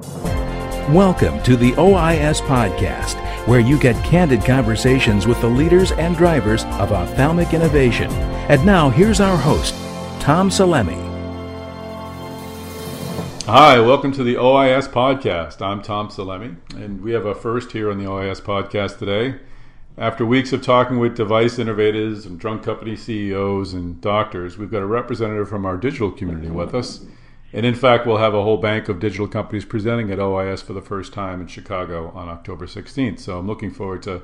Welcome to the OIS Podcast, where you get candid conversations with the leaders and drivers of ophthalmic innovation. And now, here's our host, Tom Salemi. Hi, welcome to the OIS Podcast. I'm Tom Salemi, and we have a first here on the OIS Podcast today. After weeks of talking with device innovators and drug company CEOs and doctors, we've got a representative from our digital community with us. And in fact, we'll have a whole bank of digital companies presenting at OIS for the first time in Chicago on October 16th. So I'm looking forward to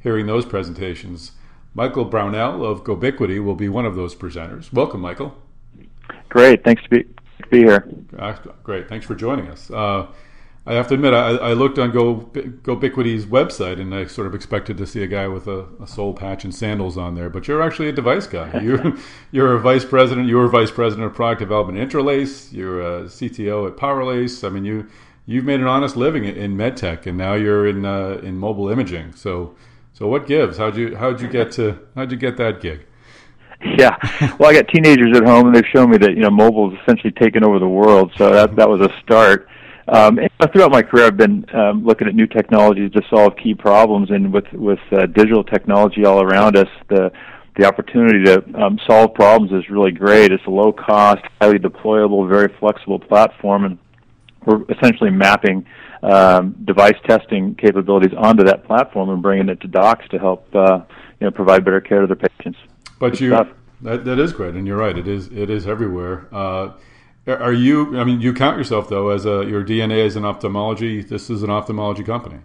hearing those presentations. Michael Brownell of Gobiquity will be one of those presenters. Welcome, Michael. Great. Thanks to be, to be here. Great. Thanks for joining us. Uh, I have to admit, I, I looked on Go Gobiquity's website, and I sort of expected to see a guy with a, a, soul patch and sandals on there. But you're actually a device guy. You're you're a vice president. You were vice president of product development at IntraLase. You're a CTO at Powerlace. I mean, you you've made an honest living in medtech, and now you're in uh, in mobile imaging. So so what gives? How'd you how'd you get to how'd you get that gig? Yeah, well, I got teenagers at home, and they've shown me that you know mobile is essentially taken over the world. So that that was a start. Um, and throughout my career, I've been um, looking at new technologies to solve key problems, and with with uh, digital technology all around us, the the opportunity to um, solve problems is really great. It's a low cost, highly deployable, very flexible platform, and we're essentially mapping um, device testing capabilities onto that platform and bringing it to docs to help uh, you know provide better care to their patients. But Good you that, that is great, and you're right. It is it is everywhere. Uh, are you? I mean, you count yourself though as a your DNA is an ophthalmology. This is an ophthalmology company.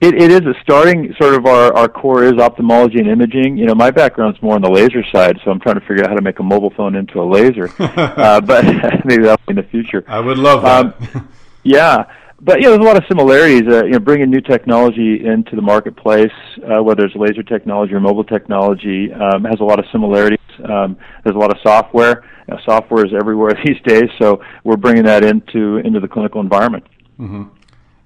It, it is a starting sort of our, our core is ophthalmology and imaging. You know, my background's more on the laser side, so I'm trying to figure out how to make a mobile phone into a laser. uh, but maybe that'll be in the future. I would love that. Um, yeah, but know, there's a lot of similarities. Uh, you know, bringing new technology into the marketplace, uh, whether it's laser technology or mobile technology, um, has a lot of similarities. Um, there's a lot of software. Know, software is everywhere these days, so we're bringing that into into the clinical environment. Mm-hmm.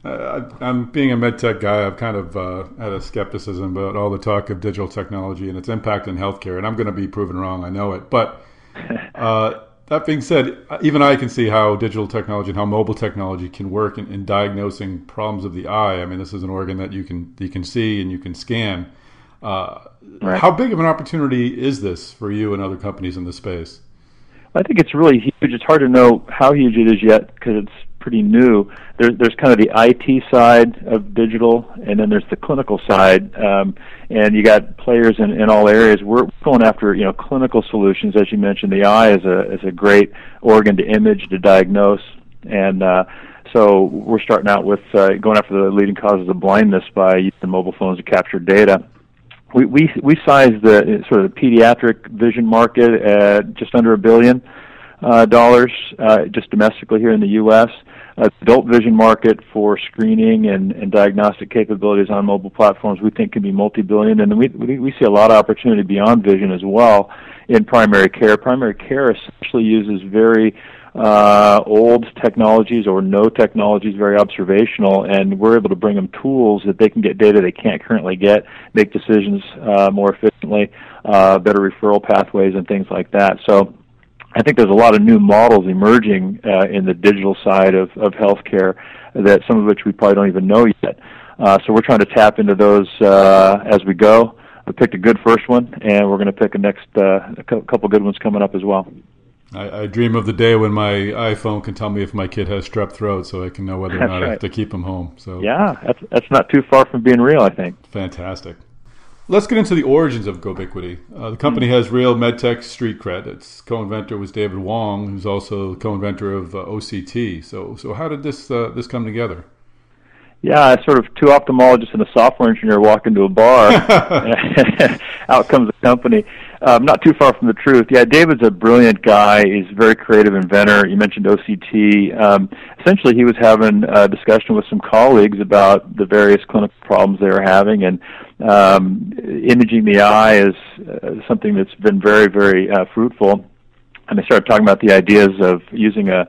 Uh, I'm being a med tech guy. I've kind of uh, had a skepticism about all the talk of digital technology and its impact in healthcare, and I'm going to be proven wrong. I know it, but. Uh, that being said, even I can see how digital technology and how mobile technology can work in, in, diagnosing problems of the eye. I mean, this is an organ that you can you can see and you can scan. Uh, right. How big of an opportunity is this for you and other companies in the space? I think it's really huge. It's hard to know how huge it is yet because it's pretty new. There's there's kind of the IT side of digital, and then there's the clinical side. Um, and you got players in, in all areas. We're going after you know clinical solutions, as you mentioned. The eye is a is a great organ to image to diagnose, and uh, so we're starting out with uh, going after the leading causes of blindness by using mobile phones to capture data we we we size the sort of the pediatric vision market at just under a billion uh, dollars uh, just domestically here in the U.S. Adult vision market for screening and, and diagnostic capabilities on mobile platforms we think can be multi-billion, and we, we we see a lot of opportunity beyond vision as well in primary care. Primary care essentially uses very uh, old technologies or no technologies, very observational, and we're able to bring them tools that they can get data they can't currently get, make decisions uh, more efficiently, uh, better referral pathways, and things like that. So. I think there's a lot of new models emerging uh, in the digital side of, of healthcare that some of which we probably don't even know yet. Uh, so we're trying to tap into those uh, as we go. We picked a good first one, and we're going to pick a next uh, a couple good ones coming up as well. I, I, dream of the day when my iPhone can tell me if my kid has strep throat, so I can know whether or not right. I have to keep him home. So yeah, that's that's not too far from being real, I think. Fantastic. Let's get into the origins of Gobiquity. Uh, the company has real medtech street cred. Its co-inventor was David Huang, who's also co-inventor of uh, OCT. So, so how did this uh, this come together? Yeah, sort of two ophthalmologists and a software engineer walk into a bar. Out comes the company. Um, not too far from the truth. Yeah, David's a brilliant guy. He's a very creative inventor. You mentioned OCT. Um, essentially, he was having a discussion with some colleagues about the various clinical problems they were having, and um, imaging the eye is uh, something that's been very, very uh, fruitful. And they started talking about the ideas of using a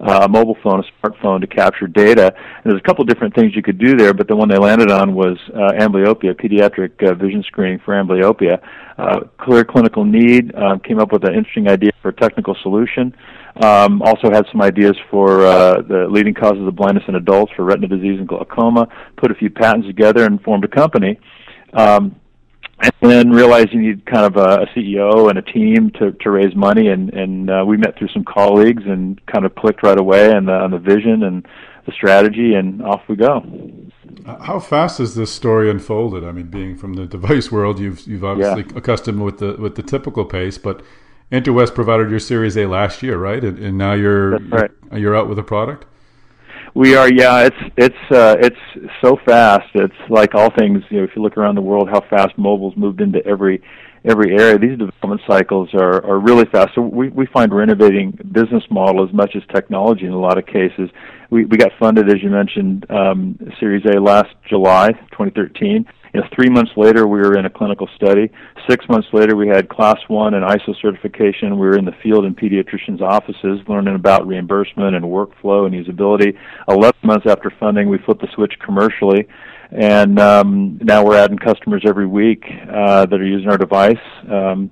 uh, a mobile phone, a smartphone to capture data. And there's a couple different things you could do there, but the one they landed on was uh, amblyopia, pediatric uh, vision screening for amblyopia. Uh, clear clinical need, uh, came up with an interesting idea for a technical solution. Um, also had some ideas for uh, the leading causes of blindness in adults for retina disease and glaucoma. Put a few patents together and formed a company. Um, and then realized you need kind of a, a CEO and a team to, to raise money, and, and uh, we met through some colleagues and kind of clicked right away on the, on the vision and the strategy, and off we go. How fast is this story unfolded? I mean, being from the device world, you've you've obviously yeah. accustomed with the with the typical pace, but Interwest provided your Series A last year, right? And, and now you're right. you're, you're out with a product. We are, yeah. It's it's uh, it's so fast. It's like all things. You know, if you look around the world, how fast mobile's moved into every every area. These development cycles are are really fast. So we we find we're innovating business model as much as technology in a lot of cases. We we got funded, as you mentioned, um, Series A last July, 2013 you know, three months later, we were in a clinical study. Six months later, we had Class One and ISO certification. We were in the field in pediatricians' offices, learning about reimbursement and workflow and usability. Eleven months after funding, we flipped the switch commercially, and um, now we're adding customers every week uh, that are using our device um,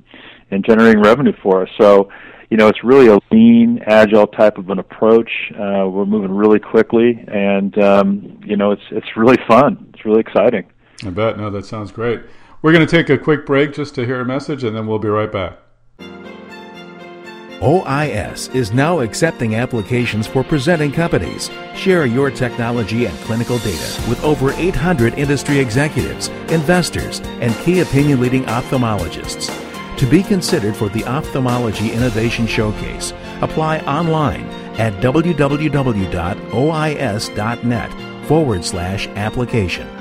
and generating revenue for us. So you know, it's really a lean, agile type of an approach. Uh, we're moving really quickly, and um, you know, it's it's really fun. It's really exciting. I bet. No, that sounds great. We're going to take a quick break just to hear a message, and then we'll be right back. OIS is now accepting applications for presenting companies. Share your technology and clinical data with over 800 industry executives, investors, and key opinion leading ophthalmologists. To be considered for the Ophthalmology Innovation Showcase, apply online at www.ois.net forward slash application.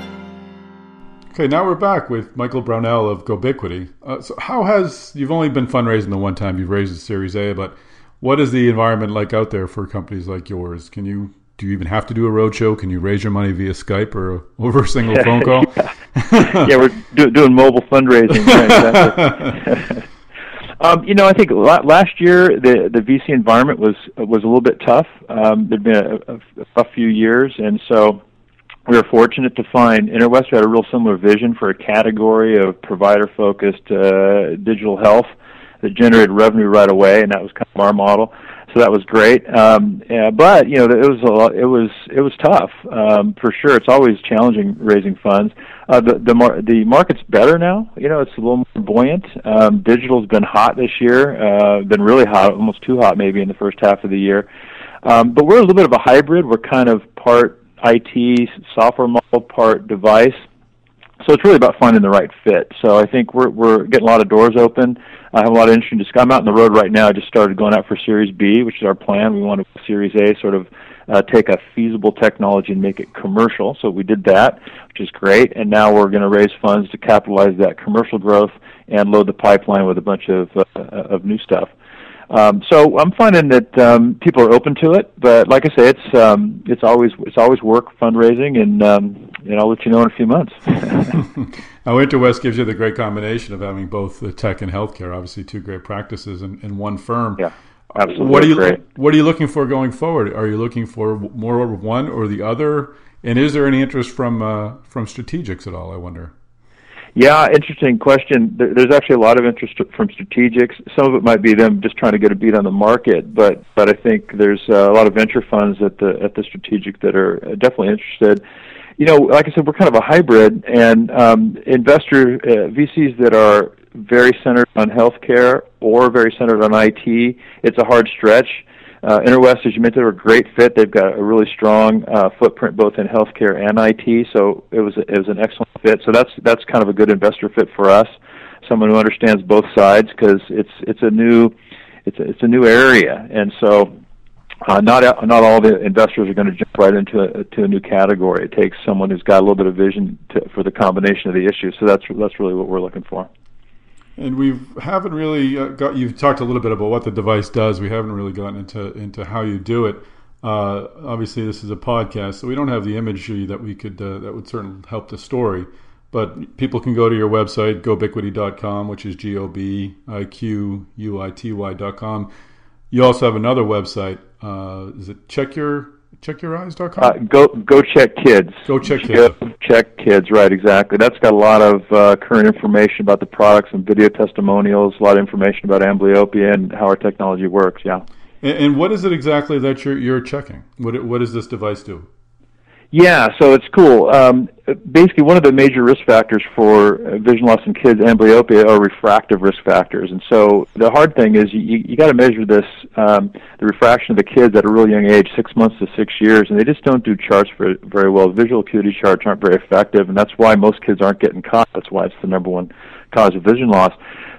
Okay, now we're back with Michael Brownell of Gobiquity. Uh, so, how has you've only been fundraising the one time you've raised a Series A, but what is the environment like out there for companies like yours? Can you do you even have to do a roadshow? Can you raise your money via Skype or over a single phone call? yeah. yeah, we're do, doing mobile fundraising. Right, um, you know, I think last year the the VC environment was was a little bit tough. Um, there'd been a, a, a few years, and so we were fortunate to find Interwest had a real similar vision for a category of provider-focused uh, digital health that generated revenue right away, and that was kind of our model. So that was great. Um, yeah, but you know, it was a lot, it was it was tough um, for sure. It's always challenging raising funds. Uh, the the, mar- the market's better now. You know, it's a little more buoyant. Um, digital's been hot this year. Uh, been really hot, almost too hot maybe in the first half of the year. Um, but we're a little bit of a hybrid. We're kind of part IT software model, part device. So it's really about finding the right fit. So I think we're we're getting a lot of doors open. I have a lot of interesting discussions. I'm out on the road right now. I just started going out for Series B, which is our plan. We want to Series A sort of uh, take a feasible technology and make it commercial. So we did that, which is great. And now we're going to raise funds to capitalize that commercial growth and load the pipeline with a bunch of uh, of new stuff. Um, so I'm finding that um, people are open to it, but like I say, it's um, it's always it's always work fundraising, and um, and I'll let you know in a few months. now, Interwest gives you the great combination of having both the tech and healthcare, obviously two great practices in, in one firm. Yeah, absolutely. What are you great. What are you looking for going forward? Are you looking for more of one or the other? And is there any interest from uh, from strategics at all? I wonder. Yeah, interesting question. There's actually a lot of interest from strategics. Some of it might be them just trying to get a beat on the market, but but I think there's uh, a lot of venture funds at the at the strategic that are definitely interested. You know, like I said, we're kind of a hybrid, and um, investor uh, VCs that are very centered on healthcare or very centered on IT. It's a hard stretch. Uh, Interwest, as you mentioned, are a great fit. They've got a really strong uh, footprint both in healthcare and IT, so it was it was an excellent fit. So that's that's kind of a good investor fit for us. Someone who understands both sides because it's it's a new it's a, it's a new area, and so uh, not not all the investors are going to jump right into a, to a new category. It takes someone who's got a little bit of vision to, for the combination of the issues. So that's that's really what we're looking for. And we haven't really uh, got. You've talked a little bit about what the device does. We haven't really gotten into into how you do it. Uh, obviously, this is a podcast, so we don't have the imagery that we could uh, that would certainly help the story. But people can go to your website, gobiquity.com, which is g o b i q u i t y.com. You also have another website. Uh, is it check your checkyoureyes.com? Uh, go go check kids. GoCheck Kids. Go check kids. Right, exactly. That's got a lot of uh, current information about the products and video testimonials. A lot of information about amblyopia and how our technology works. Yeah. And, and what is it exactly that you're you're checking? What what does this device do? Yeah, so it's cool. Um, basically, one of the major risk factors for vision loss in kids, amblyopia, are refractive risk factors. And so the hard thing is you, you got to measure this, um, the refraction of the kids at a really young age, six months to six years, and they just don't do charts very, very well. Visual acuity charts aren't very effective, and that's why most kids aren't getting caught. That's why it's the number one cause of vision loss.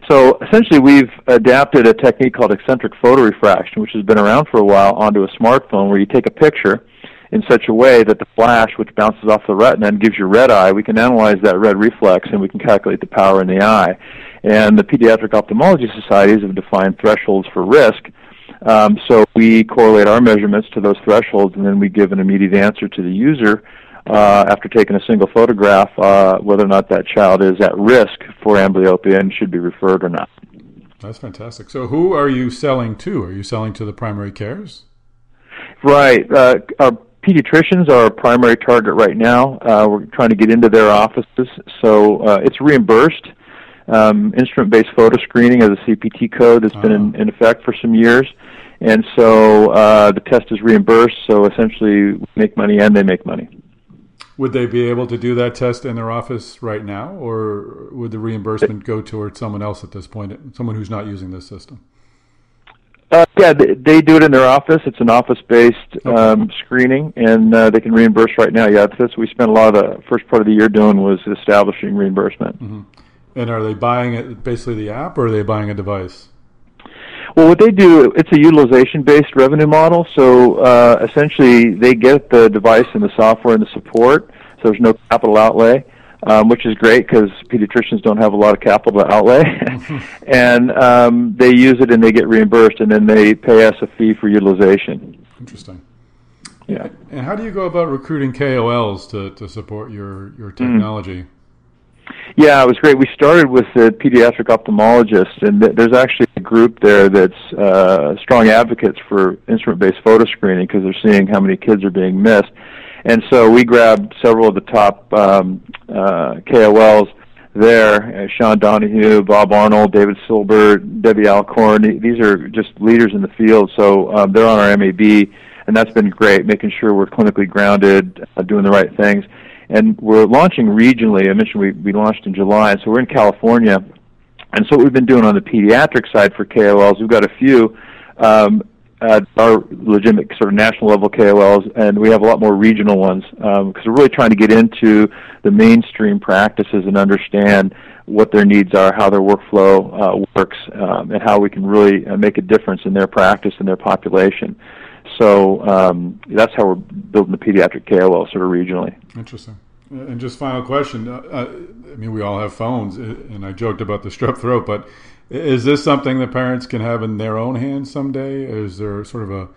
So essentially, we've adapted a technique called eccentric photorefraction, which has been around for a while, onto a smartphone where you take a picture in such a way that the flash, which bounces off the retina and gives you red eye, we can analyze that red reflex and we can calculate the power in the eye. And the Pediatric Ophthalmology Societies have defined thresholds for risk. Um, so we correlate our measurements to those thresholds, and then we give an immediate answer to the user uh, after taking a single photograph uh, whether or not that child is at risk for amblyopia and should be referred or not. That's fantastic. So, who are you selling to? Are you selling to the primary cares? Right. Uh, our pediatricians are our primary target right now. Uh, we're trying to get into their offices, so uh, it's reimbursed. Um, instrument-based photo screening has a CPT code that's been in, ah. in, effect for some years, and so uh, the test is reimbursed. So essentially, we make money and they make money. Would they be able to do that test in their office right now, or would the reimbursement go towards someone else at this point, someone who's not using this system? Uh, yeah, they, they, do it in their office. It's an office-based okay. um, screening, and uh, they can reimburse right now. Yeah, that's what we spent a lot of the first part of the year doing was establishing reimbursement. Mm-hmm. And are they buying it basically the app, or are they buying a device? Well, what they do, it's a utilization-based revenue model. So uh, essentially, they get the device and the software and the support. So there's no capital outlay um, which is great because pediatricians don't have a lot of capital to outlay, and um, they use it and they get reimbursed, and then they pay us a fee for utilization. Interesting. Yeah. And how do you go about recruiting KOLs to, to support your, your hmm. technology? Mm. Yeah, it was great. We started with the pediatric ophthalmologists, and th- there's actually a group there that's uh, strong advocates for instrument-based photo screening because they're seeing how many kids are being missed. And so we grabbed several of the top um, uh, KOLs there, uh, Sean Donahue, Bob Arnold, David Silbert, Debbie Alcorn. These are just leaders in the field, so um, they're on our MAB, and that's been great, making sure we're clinically grounded, uh, doing the right things. And we're launching regionally. I mentioned we, we launched in July, so we're in California. And so what we've been doing on the pediatric side for KOLs, we've got a few um, uh, are legitimate sort of national level KOLs, and we have a lot more regional ones because um, we're really trying to get into the mainstream practices and understand what their needs are, how their workflow uh, works, um, and how we can really uh, make a difference in their practice and their population. So um, that's how we're building the pediatric KOL sort of regionally. Interesting. And just final question. Uh, uh, I mean, we all have phones, uh, and I joked about the strep throat, but is this something that parents can have in their own hands someday? Is there sort of a,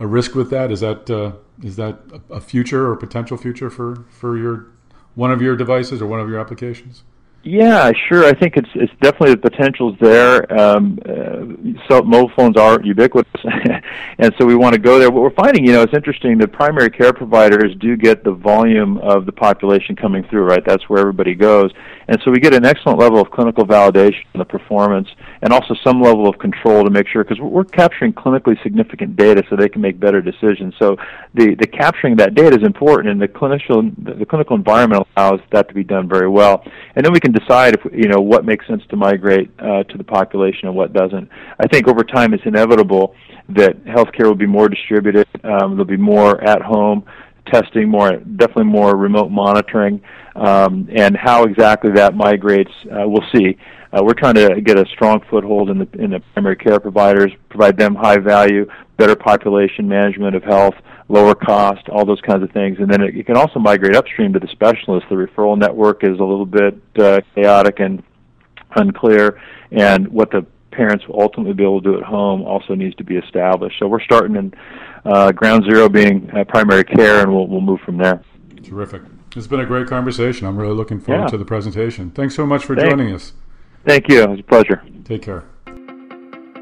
a risk with that? Is that uh, is that a future or potential future for, for your one of your devices or one of your applications? Yeah, sure. I think it's it's definitely the potential's there. Um, uh, so mobile phones are ubiquitous, and so we want to go there. What we're finding, you know, it's interesting. The primary care providers do get the volume of the population coming through, right? That's where everybody goes, and so we get an excellent level of clinical validation of the performance, and also some level of control to make sure because we're capturing clinically significant data, so they can make better decisions. So the the capturing that data is important, and the clinical the clinical environment allows that to be done very well, and then we can decide if you know what makes sense to migrate uh, to the population and what doesn't. I think over time it's inevitable that healthcare will be more distributed. Um, there'll be more at home testing, more definitely more remote monitoring, um, and how exactly that migrates, uh, we'll see. Uh, we're trying to get a strong foothold in the in the primary care providers, provide them high value, better population management of health, lower cost, all those kinds of things. And then it, it can also migrate upstream to the specialists. The referral network is a little bit uh, chaotic and unclear, and what the parents will ultimately be able to do at home also needs to be established. So we're starting in uh, ground zero being uh, primary care, and we'll, we'll move from there. Terrific. It's been a great conversation. I'm really looking forward yeah. to the presentation. Thanks so much for Thanks. joining us. Thank you. It was a pleasure. Take care.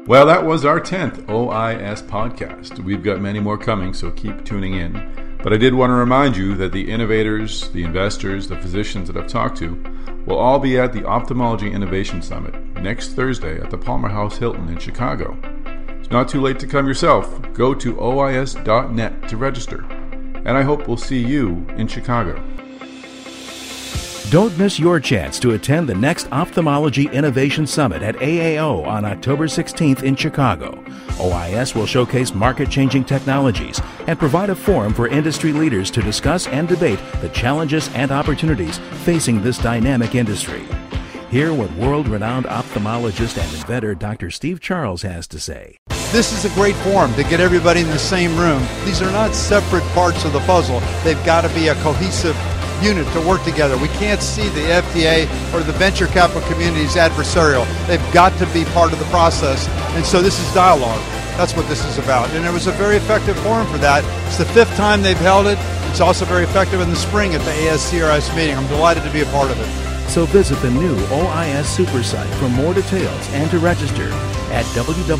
Well, that was our 10th OIS podcast. We've got many more coming, so keep tuning in. But I did want to remind you that the innovators, the investors, the physicians that I've talked to will all be at the Ophthalmology Innovation Summit next Thursday at the Palmer House Hilton in Chicago. It's not too late to come yourself. Go to OIS.net to register. And I hope we'll see you in Chicago. Don't miss your chance to attend the next Ophthalmology Innovation Summit at AAO on October 16th in Chicago. OIS will showcase market changing technologies and provide a forum for industry leaders to discuss and debate the challenges and opportunities facing this dynamic industry. Hear what world renowned ophthalmologist and inventor Dr. Steve Charles has to say. This is a great forum to get everybody in the same room. These are not separate parts of the puzzle, they've got to be a cohesive unit to work together. We can't see the FDA or the venture capital community as adversarial. They've got to be part of the process. And so this is dialogue. That's what this is about. And it was a very effective forum for that. It's the fifth time they've held it. It's also very effective in the spring at the ASCRS meeting. I'm delighted to be a part of it. So visit the new OIS Super site for more details and to register at www.ois.net.